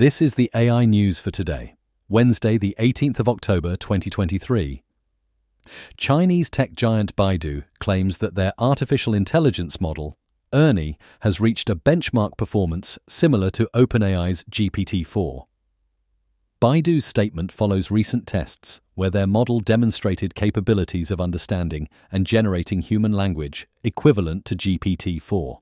This is the AI news for today, Wednesday, the 18th of October 2023. Chinese tech giant Baidu claims that their artificial intelligence model, ERNIE, has reached a benchmark performance similar to OpenAI's GPT 4. Baidu's statement follows recent tests where their model demonstrated capabilities of understanding and generating human language equivalent to GPT 4.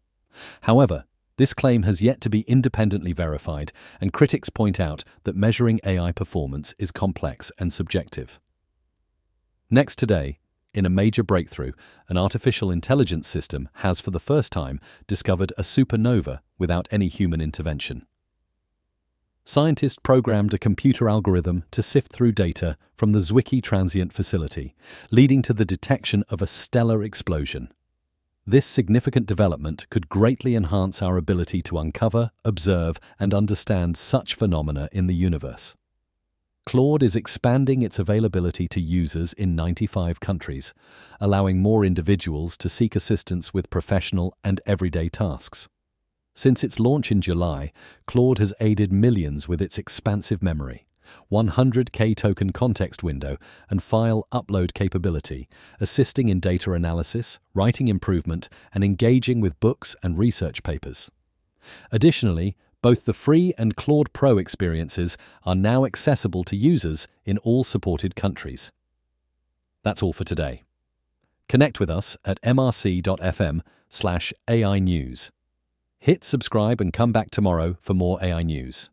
However, this claim has yet to be independently verified, and critics point out that measuring AI performance is complex and subjective. Next today, in a major breakthrough, an artificial intelligence system has for the first time discovered a supernova without any human intervention scientists programmed a computer algorithm to sift through data from the Zwicky Transient Facility, leading to the detection of a stellar explosion. This significant development could greatly enhance our ability to uncover, observe, and understand such phenomena in the universe. Claude is expanding its availability to users in 95 countries, allowing more individuals to seek assistance with professional and everyday tasks. Since its launch in July, Claude has aided millions with its expansive memory, 100k token context window, and file upload capability, assisting in data analysis, writing improvement, and engaging with books and research papers. Additionally, both the free and Claude Pro experiences are now accessible to users in all supported countries. That's all for today. Connect with us at mrc.fm slash AI News. Hit subscribe and come back tomorrow for more AI news.